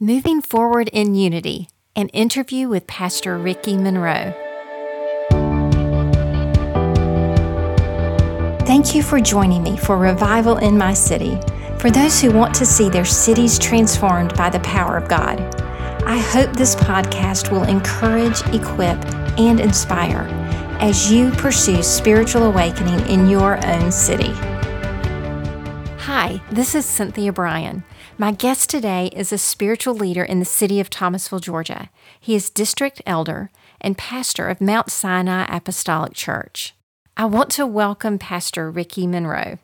Moving Forward in Unity, an interview with Pastor Ricky Monroe. Thank you for joining me for Revival in My City. For those who want to see their cities transformed by the power of God, I hope this podcast will encourage, equip, and inspire as you pursue spiritual awakening in your own city. Hi, this is Cynthia Bryan. My guest today is a spiritual leader in the city of Thomasville, Georgia. He is district elder and pastor of Mount Sinai Apostolic Church. I want to welcome Pastor Ricky Monroe.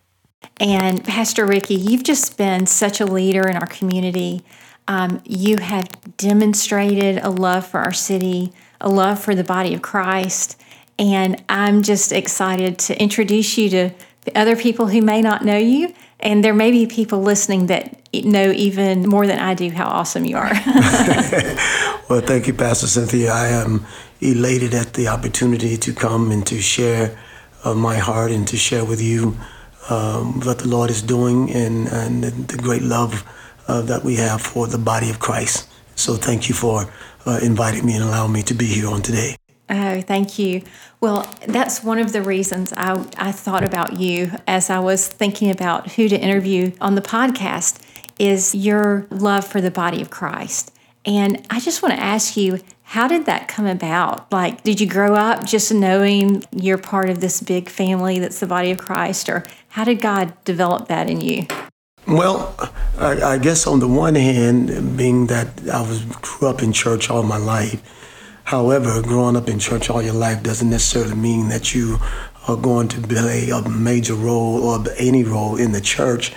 And Pastor Ricky, you've just been such a leader in our community. Um, you have demonstrated a love for our city, a love for the body of Christ. And I'm just excited to introduce you to the other people who may not know you and there may be people listening that know even more than I do how awesome you are. well, thank you, Pastor Cynthia. I am elated at the opportunity to come and to share uh, my heart and to share with you um, what the Lord is doing and, and the great love uh, that we have for the body of Christ. So thank you for uh, inviting me and allowing me to be here on today. Oh, thank you. Well, that's one of the reasons I, I thought about you as I was thinking about who to interview on the podcast is your love for the body of Christ. And I just want to ask you, how did that come about? Like, did you grow up just knowing you're part of this big family that's the body of Christ, or how did God develop that in you? Well, I, I guess on the one hand, being that I was grew up in church all my life, However, growing up in church all your life doesn't necessarily mean that you are going to play a major role or any role in the church.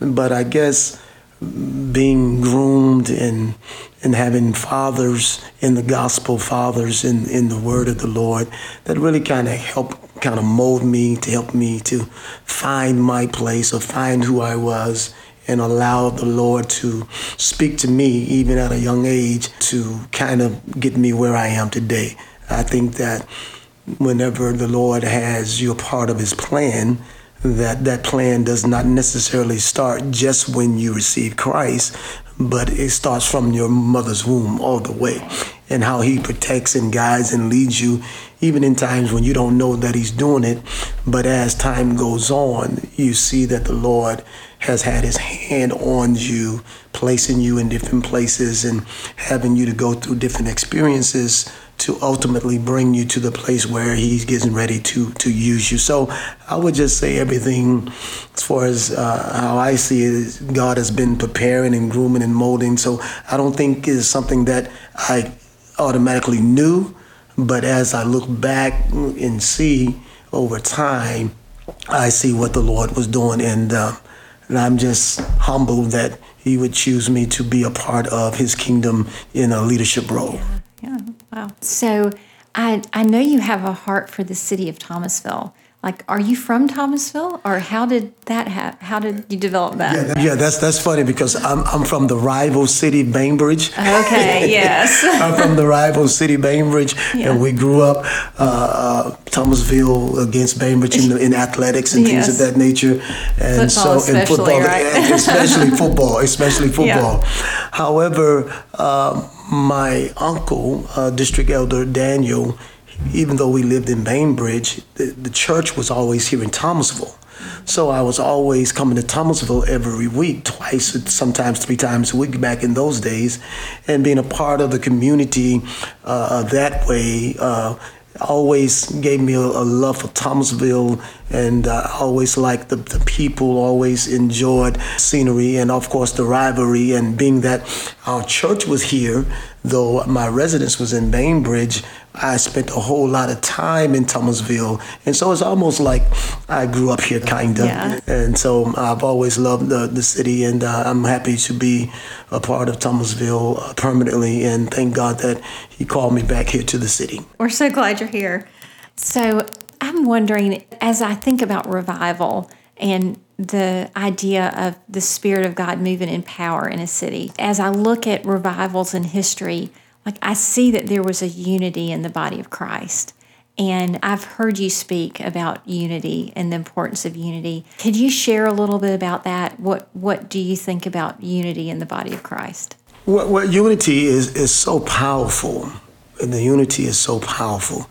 But I guess being groomed and and having fathers in the gospel, fathers in, in the word of the Lord, that really kind of helped kind of mold me to help me to find my place or find who I was and allow the Lord to speak to me, even at a young age, to kind of get me where I am today. I think that whenever the Lord has you a part of His plan, that that plan does not necessarily start just when you receive Christ, but it starts from your mother's womb all the way, and how He protects and guides and leads you, even in times when you don't know that He's doing it. But as time goes on, you see that the Lord has had his hand on you, placing you in different places and having you to go through different experiences to ultimately bring you to the place where he's getting ready to to use you. So I would just say everything as far as uh, how I see it, God has been preparing and grooming and molding. So I don't think is something that I automatically knew, but as I look back and see over time, I see what the Lord was doing and. Uh, and I'm just humbled that he would choose me to be a part of his kingdom in a leadership role. Yeah, yeah. wow. So I, I know you have a heart for the city of Thomasville like are you from thomasville or how did that happen how did you develop that yeah, yeah that's that's funny because i'm, I'm from the rival city bainbridge okay yes i'm from the rival city bainbridge yeah. and we grew up uh, uh, thomasville against bainbridge in, in athletics and yes. things of that nature and football so and football right? especially football especially football yeah. however uh, my uncle uh, district elder daniel even though we lived in Bainbridge, the, the church was always here in Thomasville. So I was always coming to Thomasville every week, twice, sometimes three times a week back in those days, and being a part of the community uh, that way. Uh, always gave me a, love for Thomasville, and I uh, always liked the, the people, always enjoyed scenery, and of course the rivalry. And being that our church was here, though my residence was in Bainbridge, I spent a whole lot of time in Thomasville. And so it's almost like I grew up here, kind of. Yeah. And so I've always loved the, the city, and uh, I'm happy to be a part of Thomasville uh, permanently. And thank God that He called me back here to the city. We're so glad you're here. So I'm wondering, as I think about revival and the idea of the Spirit of God moving in power in a city, as I look at revivals in history, like I see that there was a unity in the body of Christ. And I've heard you speak about unity and the importance of unity. Could you share a little bit about that? What what do you think about unity in the body of Christ? Well, well, unity is, is so powerful. And the unity is so powerful.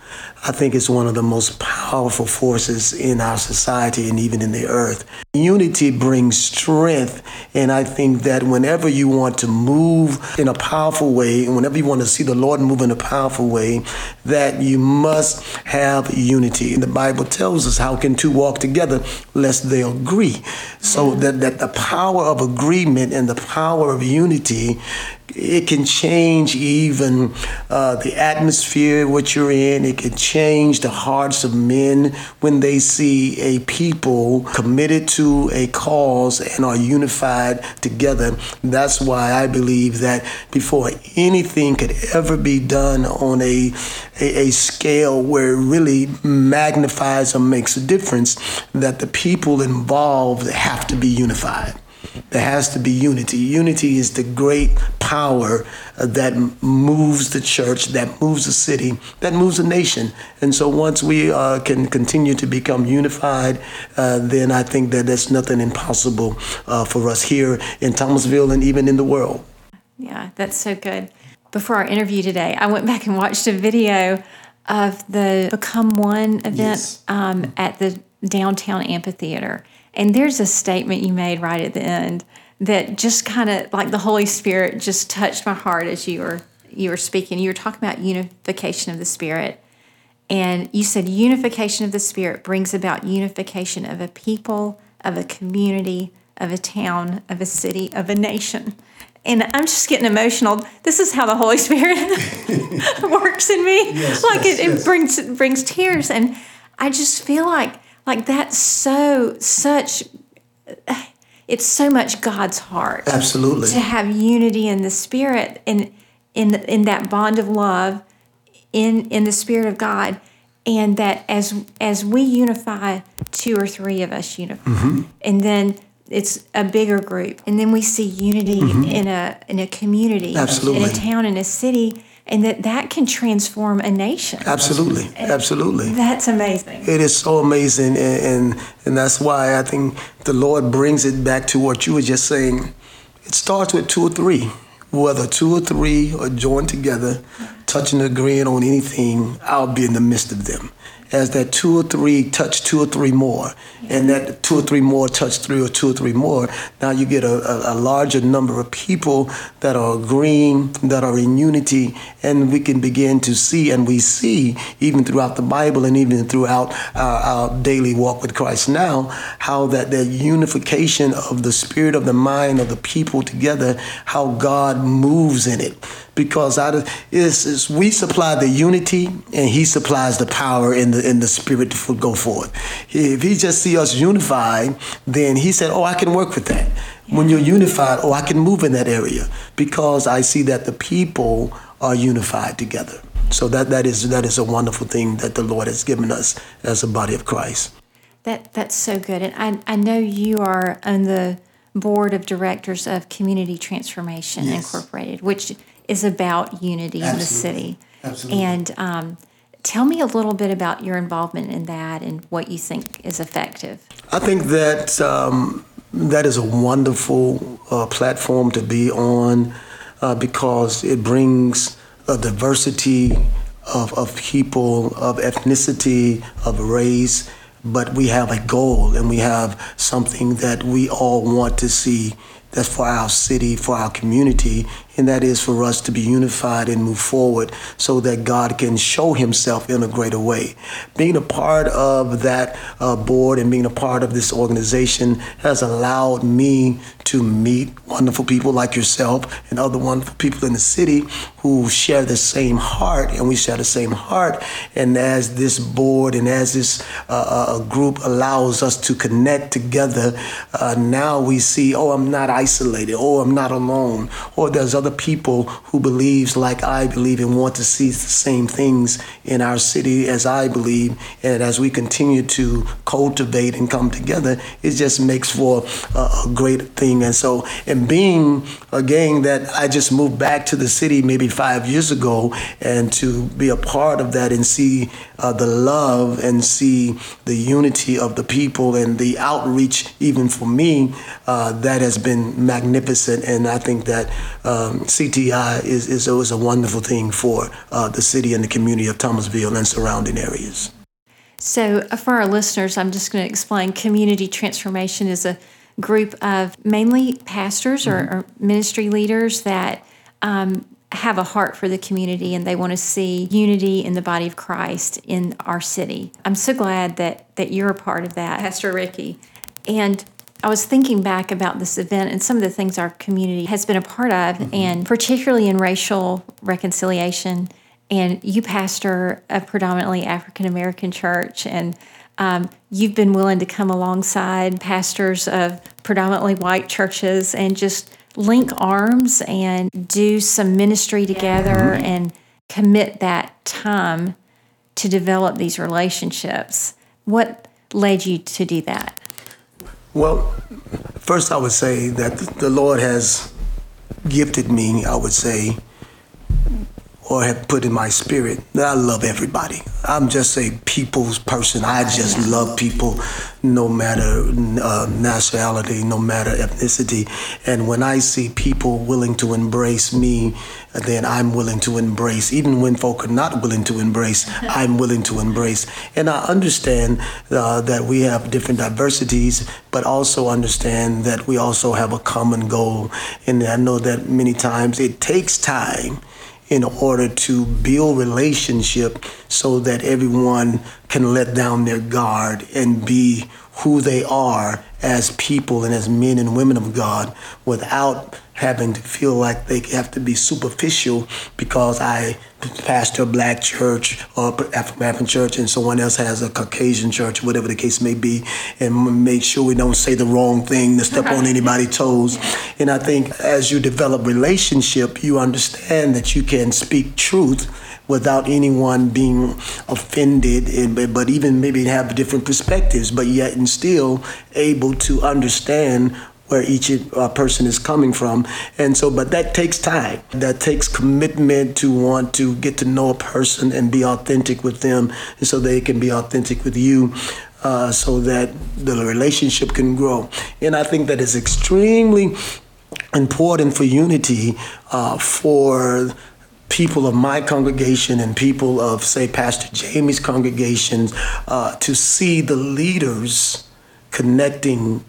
I think it's one of the most powerful forces in our society and even in the earth. Unity brings strength, and I think that whenever you want to move in a powerful way, and whenever you want to see the Lord move in a powerful way, that you must have unity. And the Bible tells us how can two walk together lest they agree. So that, that the power of agreement and the power of unity it can change even uh, the atmosphere what you're in. It can change the hearts of men when they see a people committed to a cause and are unified together. That's why I believe that before anything could ever be done on a, a, a scale where it really magnifies or makes a difference, that the people involved have to be unified. There has to be unity. Unity is the great power uh, that moves the church, that moves the city, that moves the nation. And so once we uh, can continue to become unified, uh, then I think that there's nothing impossible uh, for us here in Thomasville and even in the world. Yeah, that's so good. Before our interview today, I went back and watched a video of the Become One event yes. um, at the downtown amphitheater. And there's a statement you made right at the end that just kind of like the Holy Spirit just touched my heart as you were you were speaking. You were talking about unification of the Spirit. And you said unification of the Spirit brings about unification of a people, of a community, of a town, of a city, of a nation. And I'm just getting emotional. This is how the Holy Spirit works in me. Yes, like yes, it, yes. it brings it brings tears. And I just feel like like that's so such it's so much God's heart. Absolutely. To have unity in the spirit and in in that bond of love in in the spirit of God and that as as we unify two or three of us unify mm-hmm. and then it's a bigger group and then we see unity mm-hmm. in a in a community Absolutely. in a town in a city and that that can transform a nation. Absolutely, absolutely. That's amazing. It is so amazing, and, and and that's why I think the Lord brings it back to what you were just saying. It starts with two or three. Whether two or three are joined together, touching agreeing on anything, I'll be in the midst of them as that two or three touch two or three more, and that two or three more touch three or two or three more. Now you get a, a, a, larger number of people that are agreeing, that are in unity, and we can begin to see, and we see even throughout the Bible and even throughout our, our daily walk with Christ now, how that the unification of the spirit of the mind of the people together, how God moves in it because out of it's, it's, we supply the unity and he supplies the power in the in the spirit to go forth. If he just see us unified, then he said, "Oh, I can work with that." When you're unified, oh, I can move in that area because I see that the people are unified together. So that that is that is a wonderful thing that the Lord has given us as a body of Christ. That that's so good, and I I know you are on the board of directors of Community Transformation yes. Incorporated, which is about unity Absolutely. in the city. Absolutely. And um, tell me a little bit about your involvement in that and what you think is effective. I think that um, that is a wonderful uh, platform to be on uh, because it brings a diversity of, of people, of ethnicity, of race, but we have a goal and we have something that we all want to see that's for our city, for our community, and that is for us to be unified and move forward so that God can show Himself in a greater way. Being a part of that uh, board and being a part of this organization has allowed me to meet wonderful people like yourself and other wonderful people in the city who share the same heart, and we share the same heart. And as this board and as this uh, uh group allows us to connect together, uh, now we see, oh, I'm not isolated, oh, I'm not alone, or there's other people who believes like I believe and want to see the same things in our city as I believe. And as we continue to cultivate and come together, it just makes for a, a great thing. And so, and being a gang that I just moved back to the city maybe five years ago, and to be a part of that and see uh, the love and see the unity of the people and the outreach, even for me, uh, that has been magnificent. And I think that um, CTI is, is always a wonderful thing for uh, the city and the community of Thomasville and surrounding areas. So, uh, for our listeners, I'm just going to explain Community Transformation is a group of mainly pastors mm-hmm. or, or, ministry leaders that um, have a heart for the community and they want to see unity in the body of Christ in our city. I'm so glad that that you're a part of that, Pastor Ricky. And I was thinking back about this event and some of the things our community has been a part of, mm-hmm. and particularly in racial reconciliation. And you pastor a predominantly African American church, and um, you've been willing to come alongside pastors of predominantly white churches and just link arms and do some ministry together mm-hmm. and commit that time to develop these relationships. What led you to do that? Well, first I would say that the Lord has gifted me, I would say, or have put in my spirit that I love everybody. I'm just a people's person. I just love people no matter uh, nationality, no matter ethnicity. And when I see people willing to embrace me, then I'm willing to embrace. Even when folk are not willing to embrace, I'm willing to embrace. And I understand uh, that we have different diversities, but also understand that we also have a common goal. And I know that many times it takes time in order to build relationship so that everyone can let down their guard and be who they are as people and as men and women of God without having to feel like they have to be superficial because I pastor a black church or African American church and someone else has a Caucasian church, whatever the case may be, and make sure we don't say the wrong thing to step on anybody's toes. And I think as you develop relationship, you understand that you can speak truth without anyone being offended, and, but even maybe have different perspectives, but yet and still able to understand where each uh, person is coming from. And so, but that takes time. That takes commitment to want to get to know a person and be authentic with them, and so they can be authentic with you. Uh, so that the relationship can grow. And I think that is extremely important for unity uh, for people of my congregation and people of, say, Pastor Jamie's congregation uh, to see the leaders connecting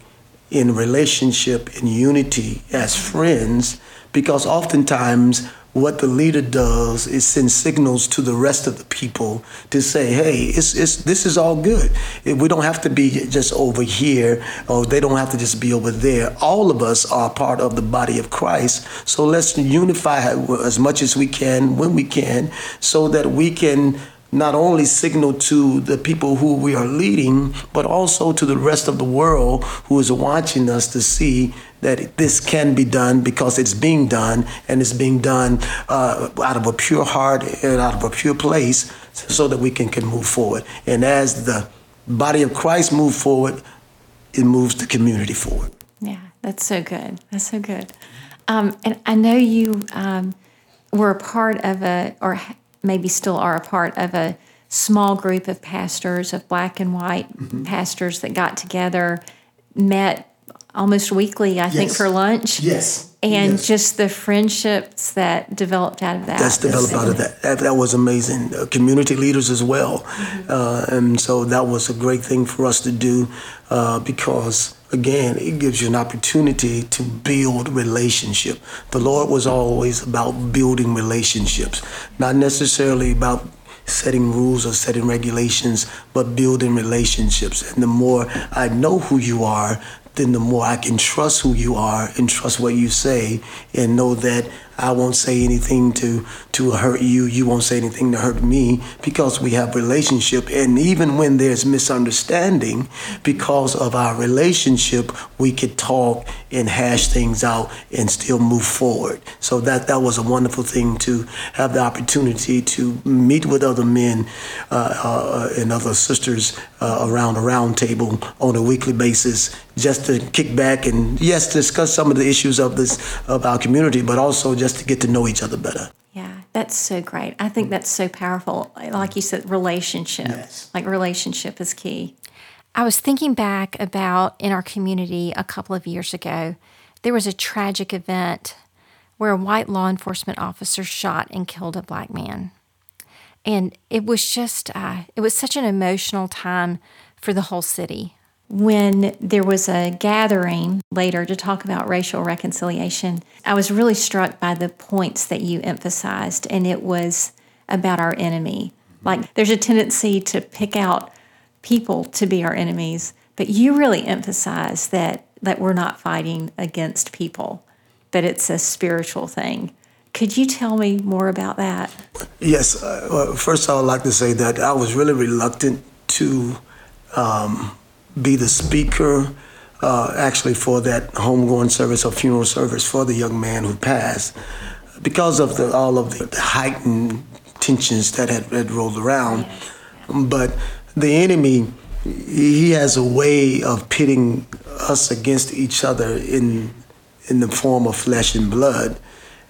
in relationship, in unity as friends, because oftentimes what the leader does is send signals to the rest of the people to say, hey, it's, it's, this is all good. We don't have to be just over here, or they don't have to just be over there. All of us are part of the body of Christ. So let's unify as much as we can when we can so that we can not only signal to the people who we are leading, but also to the rest of the world who is watching us to see that this can be done because it's being done and it's being done uh, out of a pure heart and out of a pure place so that we can, can move forward. And as the body of Christ move forward, it moves the community forward. Yeah, that's so good. That's so good. Um, and I know you um, were a part of a, or maybe still are a part of a small group of pastors, of black and white mm-hmm. pastors that got together, met almost weekly, I yes. think, for lunch. Yes. And yes. just the friendships that developed out of that. That's developed out of that. that. That was amazing. Uh, community leaders as well. Mm-hmm. Uh, and so that was a great thing for us to do uh, because again, it gives you an opportunity to build relationship. The Lord was always about building relationships, not necessarily about setting rules or setting regulations, but building relationships. And the more I know who you are, then the more I can trust who you are and trust what you say and know that I won't say anything to to hurt you. You won't say anything to hurt me because we have relationship. And even when there's misunderstanding, because of our relationship, we could talk and hash things out and still move forward. So that that was a wonderful thing to have the opportunity to meet with other men uh, uh, and other sisters uh, around a round table on a weekly basis, just to kick back and yes, discuss some of the issues of this of our community, but also just to get to know each other better. Yeah, that's so great. I think that's so powerful. Like you said, relationship. Yes. Like relationship is key. I was thinking back about in our community a couple of years ago, there was a tragic event where a white law enforcement officer shot and killed a black man. And it was just, uh, it was such an emotional time for the whole city. When there was a gathering later to talk about racial reconciliation, I was really struck by the points that you emphasized, and it was about our enemy. Like, there's a tendency to pick out people to be our enemies, but you really emphasize that, that we're not fighting against people, but it's a spiritual thing. Could you tell me more about that? Yes. Uh, well, first, I would like to say that I was really reluctant to um, be the speaker, uh, actually, for that homegoing service or funeral service for the young man who passed, because of the, all of the heightened tensions that had, had rolled around. But the enemy, he has a way of pitting us against each other in in the form of flesh and blood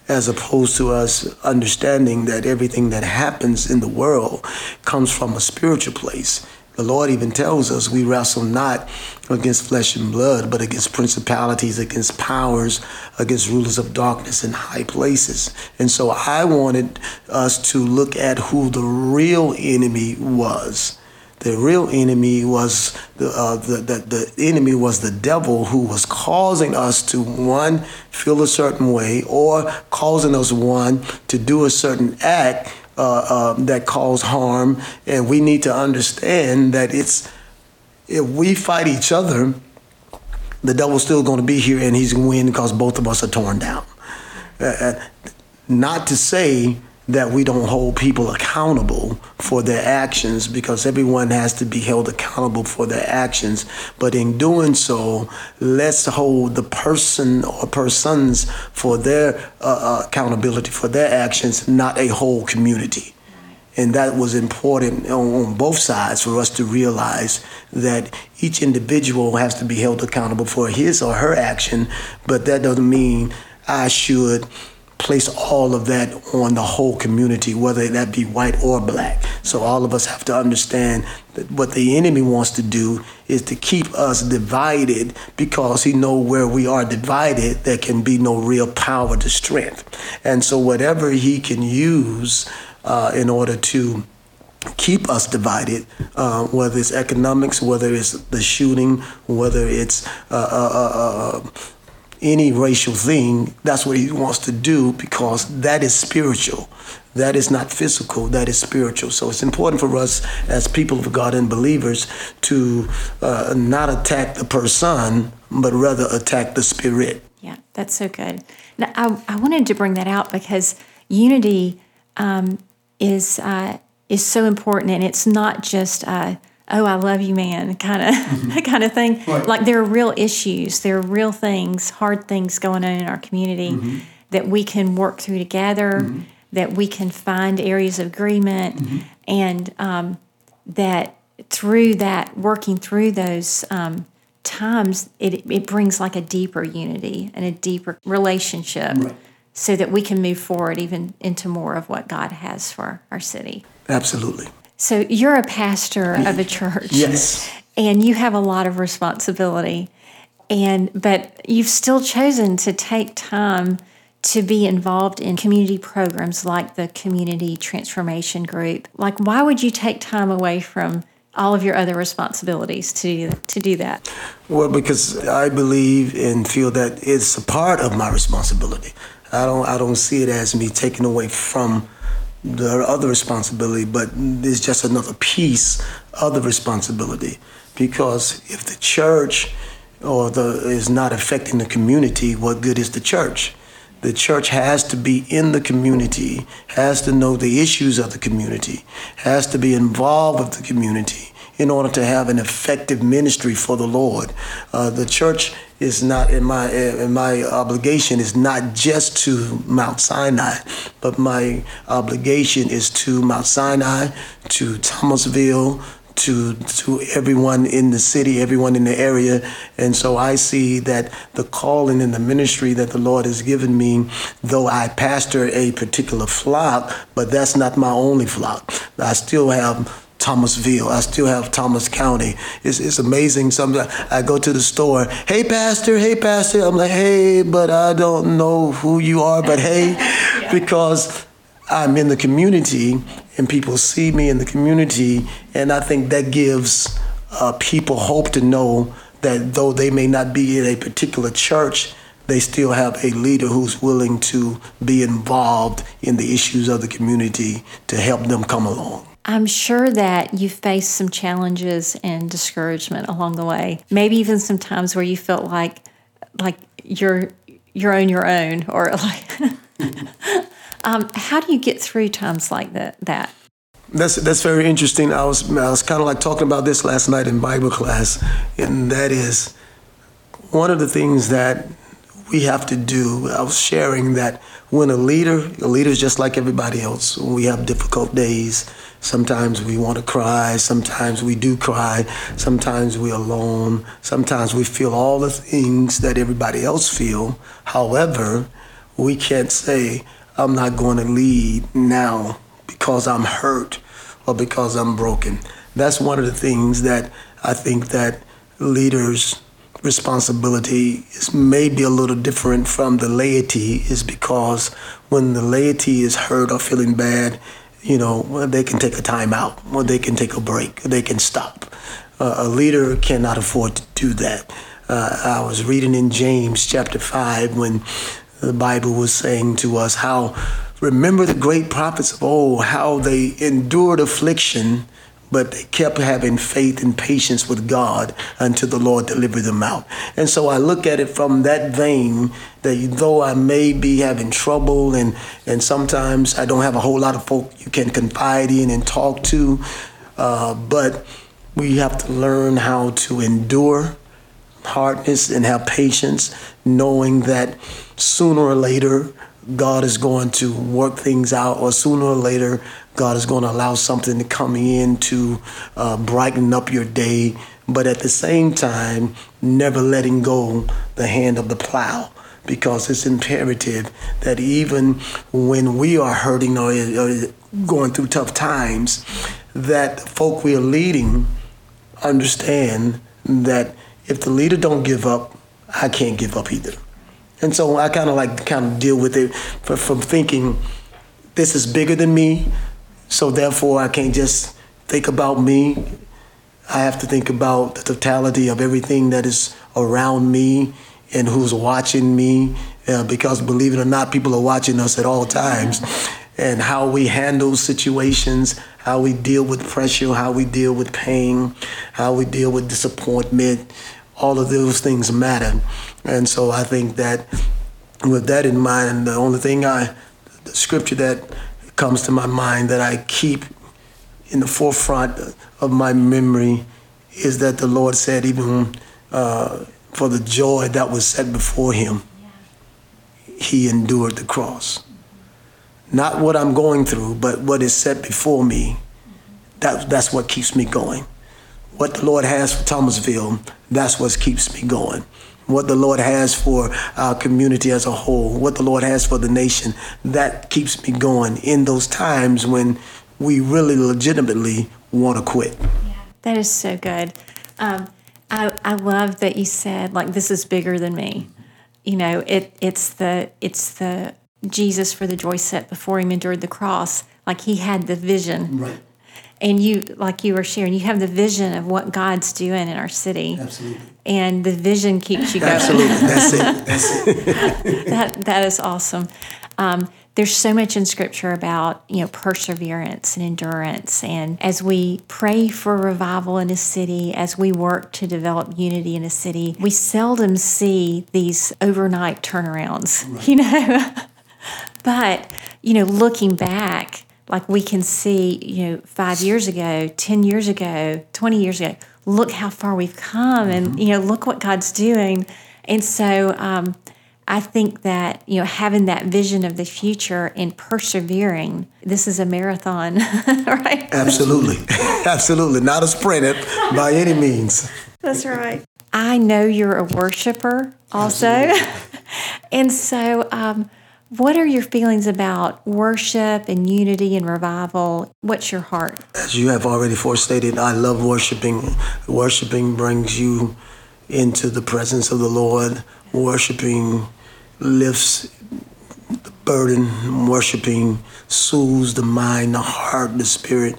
as opposed to us understanding that everything that happens in the world comes from a spiritual place. The Lord even tells us we wrestle not against flesh and blood, but against principalities, against powers, against rulers of darkness in high places. And so I wanted us to look at who the real enemy was the real enemy was the, uh, the, the, the enemy was the devil who was causing us to one feel a certain way or causing us one to do a certain act uh, uh, that cause harm and we need to understand that it's if we fight each other the devil's still going to be here and he's going to win because both of us are torn down. Uh, uh, not to say that we don't hold people accountable for their actions because everyone has to be held accountable for their actions. But in doing so, let's hold the person or persons for their uh, uh accountability for their actions, not a whole community. And that was important on both sides for us to realize that each individual has to be held accountable for his or her action, but that doesn't mean I should place all of that on the whole community, whether that be white or black. So all of us have to understand that what the enemy wants to do is to keep us divided because he know where we are divided, there can be no real power to strength. And so whatever he can use uh, in order to keep us divided, uh, whether it's economics, whether it's the shooting, whether it's uh, uh, uh, uh any racial thing, that's what he wants to do because that is spiritual. That is not physical, that is spiritual. So it's important for us as people of God and believers to uh, not attack the person, but rather attack the spirit. Yeah, that's so good. Now, I, I wanted to bring that out because unity um, is, uh, is so important, and it's not just. Uh, oh i love you man kind of mm-hmm. kind of thing right. like there are real issues there are real things hard things going on in our community mm-hmm. that we can work through together mm-hmm. that we can find areas of agreement mm-hmm. and um, that through that working through those um, times it, it brings like a deeper unity and a deeper relationship right. so that we can move forward even into more of what god has for our city absolutely so you're a pastor of a church. yes. And you have a lot of responsibility. And but you've still chosen to take time to be involved in community programs like the community transformation group. Like why would you take time away from all of your other responsibilities to to do that? Well, because I believe and feel that it's a part of my responsibility. I don't I don't see it as me taking away from the other responsibility, but there's just another piece of the responsibility. Because if the church or the is not affecting the community, what good is the church? The church has to be in the community, has to know the issues of the community, has to be involved with the community in order to have an effective ministry for the Lord. Uh, the church is not in my in my obligation is not just to Mount Sinai, but my obligation is to Mount Sinai, to Thomasville, to to everyone in the city, everyone in the area. And so I see that the calling and the ministry that the Lord has given me, though I pastor a particular flock, but that's not my only flock. I still have Thomasville. I still have Thomas County. It's, it's amazing. Sometimes I go to the store. Hey, pastor. Hey, pastor. I'm like, hey, but I don't know who you are. But hey, yeah. because I'm in the community and people see me in the community, and I think that gives uh, people hope to know that though they may not be in a particular church, they still have a leader who's willing to be involved in the issues of the community to help them come along. I'm sure that you faced some challenges and discouragement along the way. Maybe even some times where you felt like like you're you're on your own or like um, how do you get through times like that that that's that's very interesting. I was I was kind of like talking about this last night in Bible class, and that is one of the things that we have to do. I was sharing that when a leader, a leader is just like everybody else. We have difficult days. Sometimes we want to cry. Sometimes we do cry. Sometimes we're alone. Sometimes we feel all the things that everybody else feel. However, we can't say, I'm not going to lead now because I'm hurt or because I'm broken. That's one of the things that I think that leaders responsibility is maybe a little different from the laity is because when the laity is hurt or feeling bad, you know, they can take a time out or they can take a break, they can stop. Uh, a leader cannot afford to do that. Uh, I was reading in James chapter 5 when the Bible was saying to us how remember the great prophets of old, how they endured affliction but kept having faith and patience with God until the Lord delivered them out. And so I look at it from that vein that though I may be having trouble and, and sometimes I don't have a whole lot of folk you can confide in and talk to, uh, but we have to learn how to endure hardness and have patience, knowing that sooner or later God is going to work things out, or sooner or later God is going to allow something to come in to uh, brighten up your day, but at the same time, never letting go the hand of the plow because it's imperative that even when we are hurting or, or going through tough times, that folk we are leading understand that if the leader don't give up, I can't give up either. And so I kind of like kind of deal with it from thinking this is bigger than me. So therefore, I can't just think about me. I have to think about the totality of everything that is around me and who's watching me. Uh, because believe it or not, people are watching us at all times. And how we handle situations, how we deal with pressure, how we deal with pain, how we deal with disappointment, all of those things matter. And so I think that with that in mind, the only thing I, the scripture that comes to my mind that I keep in the forefront of my memory is that the Lord said, even uh, for the joy that was set before him, he endured the cross. Not what I'm going through, but what is set before me. That, that's what keeps me going. What the Lord has for Thomasville, that's what keeps me going what the Lord has for our community as a whole, what the Lord has for the nation, that keeps me going in those times when we really legitimately want to quit. Yeah, that is so good. Um, I, I love that you said like this is bigger than me. You know, it it's the it's the Jesus for the joy set before him endured the cross. Like he had the vision. Right and you like you were sharing you have the vision of what god's doing in our city. Absolutely. And the vision keeps you going. Absolutely. That's it. That's it. That that is awesome. Um, there's so much in scripture about you know perseverance and endurance. And as we pray for revival in a city as we work to develop unity in a city we seldom see these overnight turnarounds right. you know? But you know looking back like we can see, you know, five years ago, 10 years ago, 20 years ago, look how far we've come and, mm-hmm. you know, look what God's doing. And so um, I think that, you know, having that vision of the future and persevering, this is a marathon, right? Absolutely. Absolutely. Not a sprint by any means. That's right. I know you're a worshiper also. and so, um, What are your feelings about worship and unity and revival? What's your heart? As you have already forestated, I love worshiping. Worshiping brings you into the presence of the Lord. Worshiping lifts the burden. Worshiping soothes the mind, the heart, the spirit.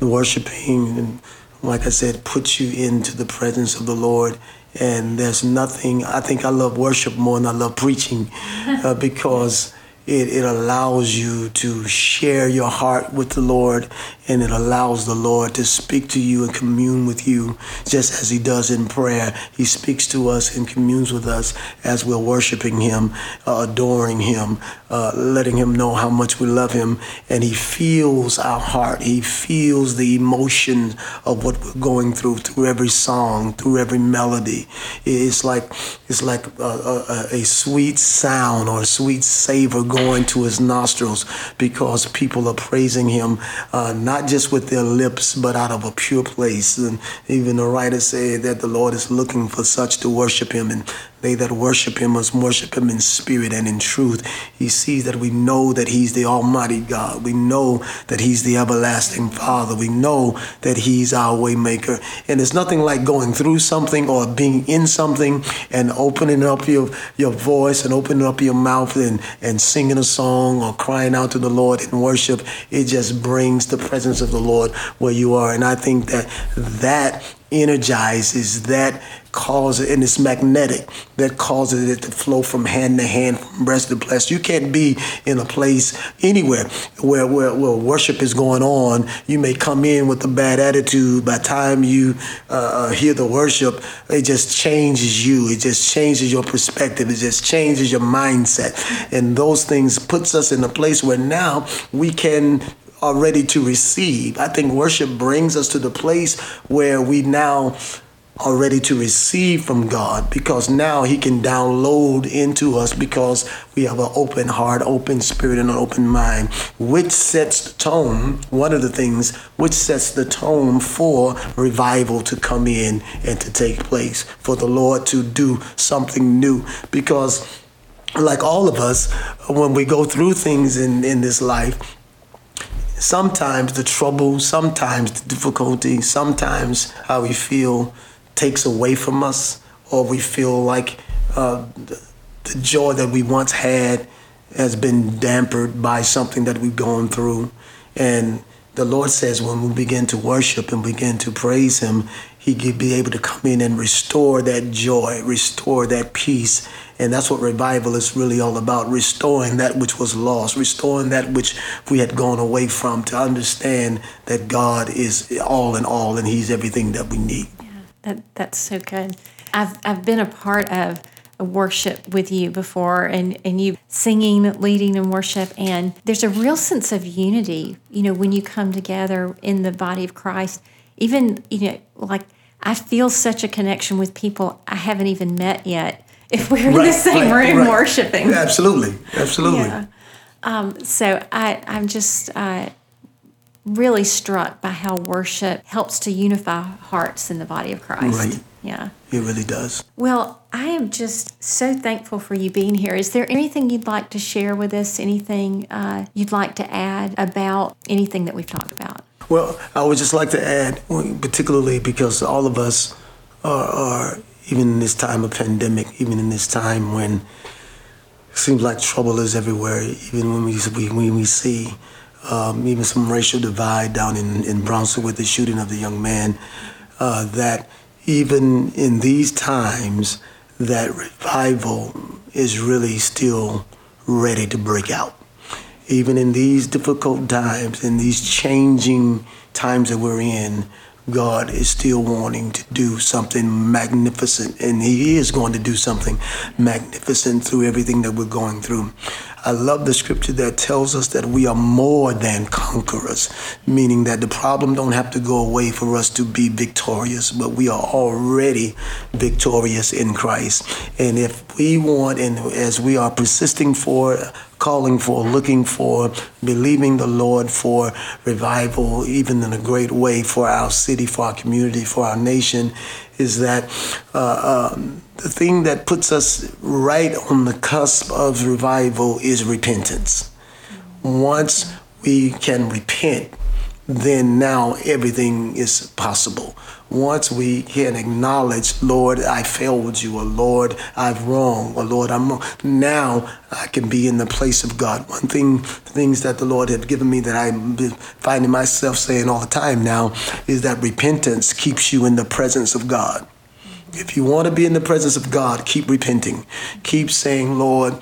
Worshiping, like I said, puts you into the presence of the Lord and there's nothing, I think I love worship more than I love preaching uh, because it, it allows you to share your heart with the Lord and it allows the Lord to speak to you and commune with you just as He does in prayer. He speaks to us and communes with us as we're worshiping Him, uh, adoring Him, uh, letting Him know how much we love Him. And He feels our heart. He feels the emotion of what we're going through through every song, through every melody. It's like it's like a, a, a sweet sound or a sweet savor going to His nostrils because people are praising Him, uh, not just with their lips, but out of a pure place. And even the writer said that the Lord is looking for such to worship him. And they that worship him must worship him in spirit and in truth. He sees that we know that he's the Almighty God. We know that he's the everlasting Father. We know that he's our waymaker. And it's nothing like going through something or being in something and opening up your, your voice and opening up your mouth and, and singing a song or crying out to the Lord in worship. It just brings the presence of the Lord where you are. And I think that that energizes that causes and it's magnetic that causes it to flow from hand to hand from breast to breast. You can't be in a place anywhere where, where, where worship is going on. You may come in with a bad attitude. By time you uh, uh, hear the worship it just changes you. It just changes your perspective. It just changes your mindset. And those things puts us in a place where now we can are ready to receive. I think worship brings us to the place where we now are ready to receive from God because now He can download into us because we have an open heart, open spirit, and an open mind, which sets the tone. One of the things which sets the tone for revival to come in and to take place, for the Lord to do something new. Because, like all of us, when we go through things in, in this life, sometimes the trouble, sometimes the difficulty, sometimes how we feel takes away from us, or we feel like uh, the, joy that we once had has been dampered by something that we've gone through. And the Lord says when we begin to worship and begin to praise Him, He could be able to come in and restore that joy, restore that peace. And that's what revival is really all about restoring that which was lost, restoring that which we had gone away from, to understand that God is all in all and He's everything that we need. Yeah, that, that's so good. I've, I've been a part of a worship with you before and, and you singing, leading in worship. And there's a real sense of unity, you know, when you come together in the body of Christ. Even, you know, like I feel such a connection with people I haven't even met yet if we're right, in the same right, room right. worshiping. Absolutely. Absolutely. Yeah. Um, so I, I'm just uh, really struck by how worship helps to unify hearts in the body of Christ. Right. Yeah. It really does. Well, I am just so thankful for you being here. Is there anything you'd like to share with us? Anything uh, you'd like to add about anything that we've talked about? Well, I would just like to add, particularly because all of us are, are even in this time of pandemic, even in this time when it seems like trouble is everywhere, even when we, when we see um, even some racial divide down in, in Brownsville with the shooting of the young man, uh, that even in these times, that revival is really still ready to break out. Even in these difficult times, in these changing times that we're in, God is still wanting to do something magnificent, and He is going to do something magnificent through everything that we're going through. I love the scripture that tells us that we are more than conquerors, meaning that the problem don't have to go away for us to be victorious, but we are already victorious in Christ. And if we want, and as we are persisting for, calling for, looking for, believing the Lord for revival, even in a great way for our city, for our community, for our nation, is that uh, um, the thing that puts us right on the cusp of revival is repentance. Once we can repent, then now everything is possible. Once we can acknowledge, Lord, I failed you, or Lord, I've wronged, or Lord, I'm wrong. Now I can be in the place of God. One thing, things that the Lord had given me that I'm finding myself saying all the time now is that repentance keeps you in the presence of God. If you want to be in the presence of God, keep repenting. Keep saying, Lord,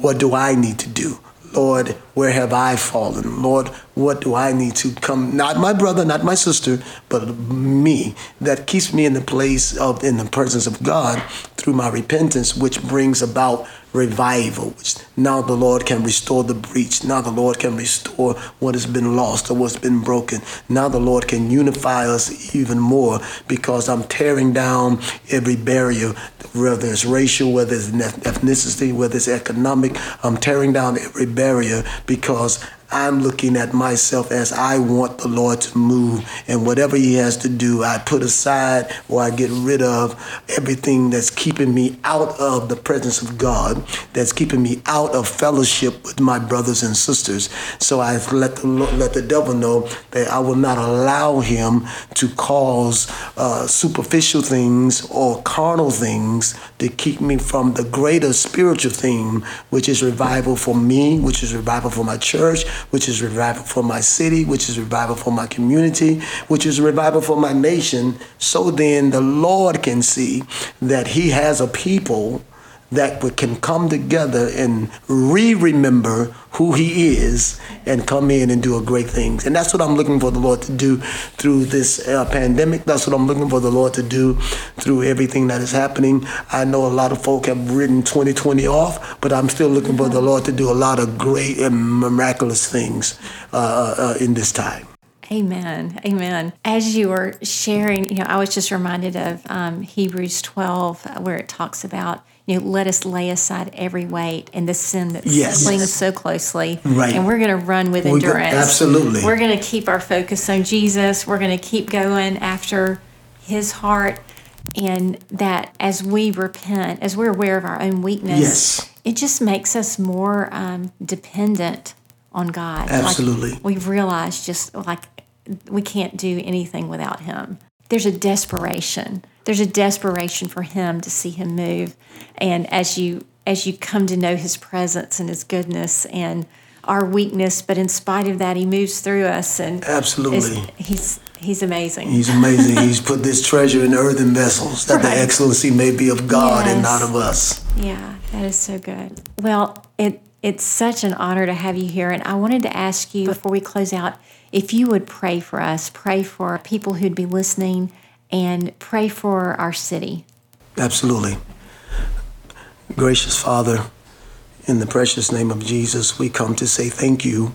what do I need to do? Lord, where have I fallen? Lord, what do I need to come? Not my brother, not my sister, but me. That keeps me in the place of, in the presence of God through my repentance, which brings about revival, which now the Lord can restore the breach. Now the Lord can restore what has been lost or what's been broken. Now the Lord can unify us even more because I'm tearing down every barrier, whether it's racial, whether it's ethnicity, whether it's economic. I'm tearing down every barrier because I'm looking at myself as I want the Lord to move, and whatever He has to do, I put aside or I get rid of everything that's keeping me out of the presence of God, that's keeping me out of fellowship with my brothers and sisters. So I let the let the devil know that I will not allow him to cause uh, superficial things or carnal things to keep me from the greater spiritual theme, which is revival for me, which is revival for my church which is revival for my city, which is revival for my community, which is revival for my nation. So then the Lord can see that He has a people that we can come together and re-remember who he is and come in and do a great things. And that's what i'm looking for the lord to do through this uh, pandemic. That's what i'm looking for the lord to do through everything that is happening. I know a lot of folk have written 2020 off but i'm still looking for the lord to do a lot of great and miraculous things uh, uh, uh in this time. Amen. Amen. As you were sharing, you know, I was just reminded of um, Hebrews 12, where it talks about you know, let us lay aside every weight and the sin that yes. clings so closely. Right. And we're going to run with endurance. Go, absolutely. We're going to keep our focus on Jesus. We're going to keep going after his heart. And that as we repent, as we're aware of our own weakness, yes. it just makes us more um, dependent on God. Absolutely. Like we've realized just like we can't do anything without him. There's a desperation there's a desperation for him to see him move. And as you as you come to know his presence and his goodness and our weakness, but in spite of that, he moves through us and absolutely he's he's amazing. He's amazing. he's put this treasure in earthen vessels that right. the excellency may be of God yes. and not of us. Yeah, that is so good. Well, it it's such an honor to have you here, and I wanted to ask you before we close out if you would pray for us, pray for people who'd be listening and pray for our city. Absolutely. Gracious Father, in the precious name of Jesus, we come to say thank you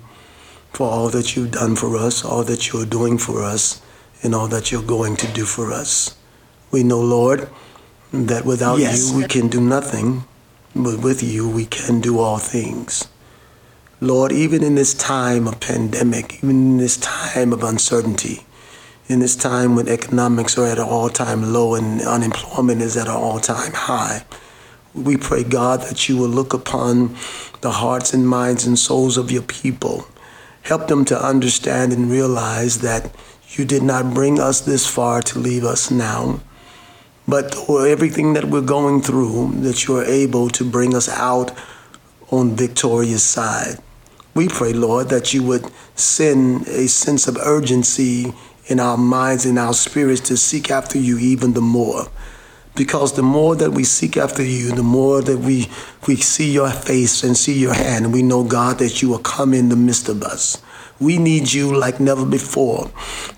for all that you've done for us, all that you're doing for us, and all that you're going to do for us. We know, Lord, that without yes. you we can do nothing, but with you we can do all things. Lord, even in this time of pandemic, even in this time of uncertainty, in this time when economics are at an all time low and unemployment is at an all time high. We pray, God, that you will look upon the hearts and minds and souls of your people. Help them to understand and realize that you did not bring us this far to leave us now. But for everything that we're going through, that you are able to bring us out on victorious side. We pray, Lord, that you would send a sense of urgency in our minds and our spirits to seek after you even the more. Because the more that we seek after you, the more that we, we see your face and see your hand, and we know, God, that you will come in the midst of us. We need you like never before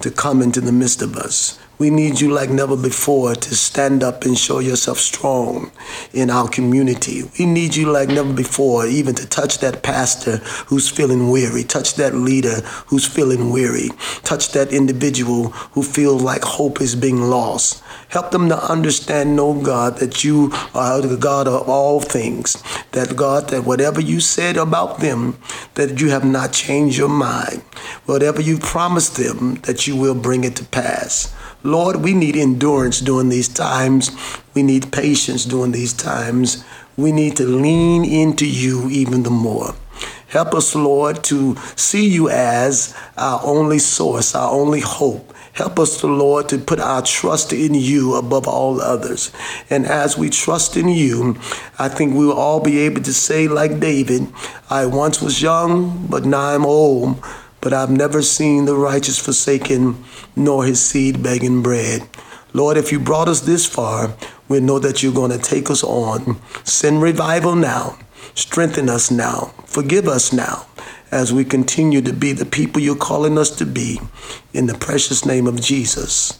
to come into the midst of us. We need you like never before to stand up and show yourself strong in our community. We need you like never before, even to touch that pastor who's feeling weary, touch that leader who's feeling weary, touch that individual who feels like hope is being lost. Help them to understand, know God, that you are the God of all things. That God, that whatever you said about them, that you have not changed your mind. Whatever you promised them, that you will bring it to pass. Lord, we need endurance during these times. We need patience during these times. We need to lean into you even the more. Help us, Lord, to see you as our only source, our only hope. Help us, the Lord, to put our trust in you above all others. And as we trust in you, I think we will all be able to say, like David, I once was young, but now I'm old, but I've never seen the righteous forsaken, nor his seed begging bread. Lord, if you brought us this far, we know that you're going to take us on. Send revival now. Strengthen us now. Forgive us now as we continue to be the people you're calling us to be. In the precious name of Jesus.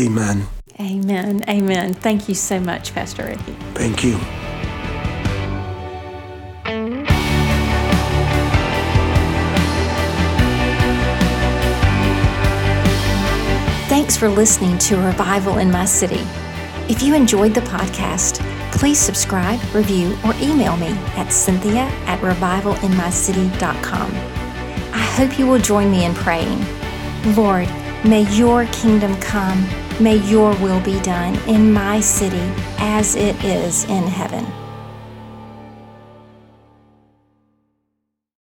Amen. Amen. Amen. Thank you so much, Pastor Ricky. Thank you. Thanks for listening to Revival in My City. If you enjoyed the podcast, please subscribe, review, or email me at cynthia at revivalinmycity.com. I hope you will join me in praying. Lord, may your kingdom come, may your will be done in my city as it is in heaven.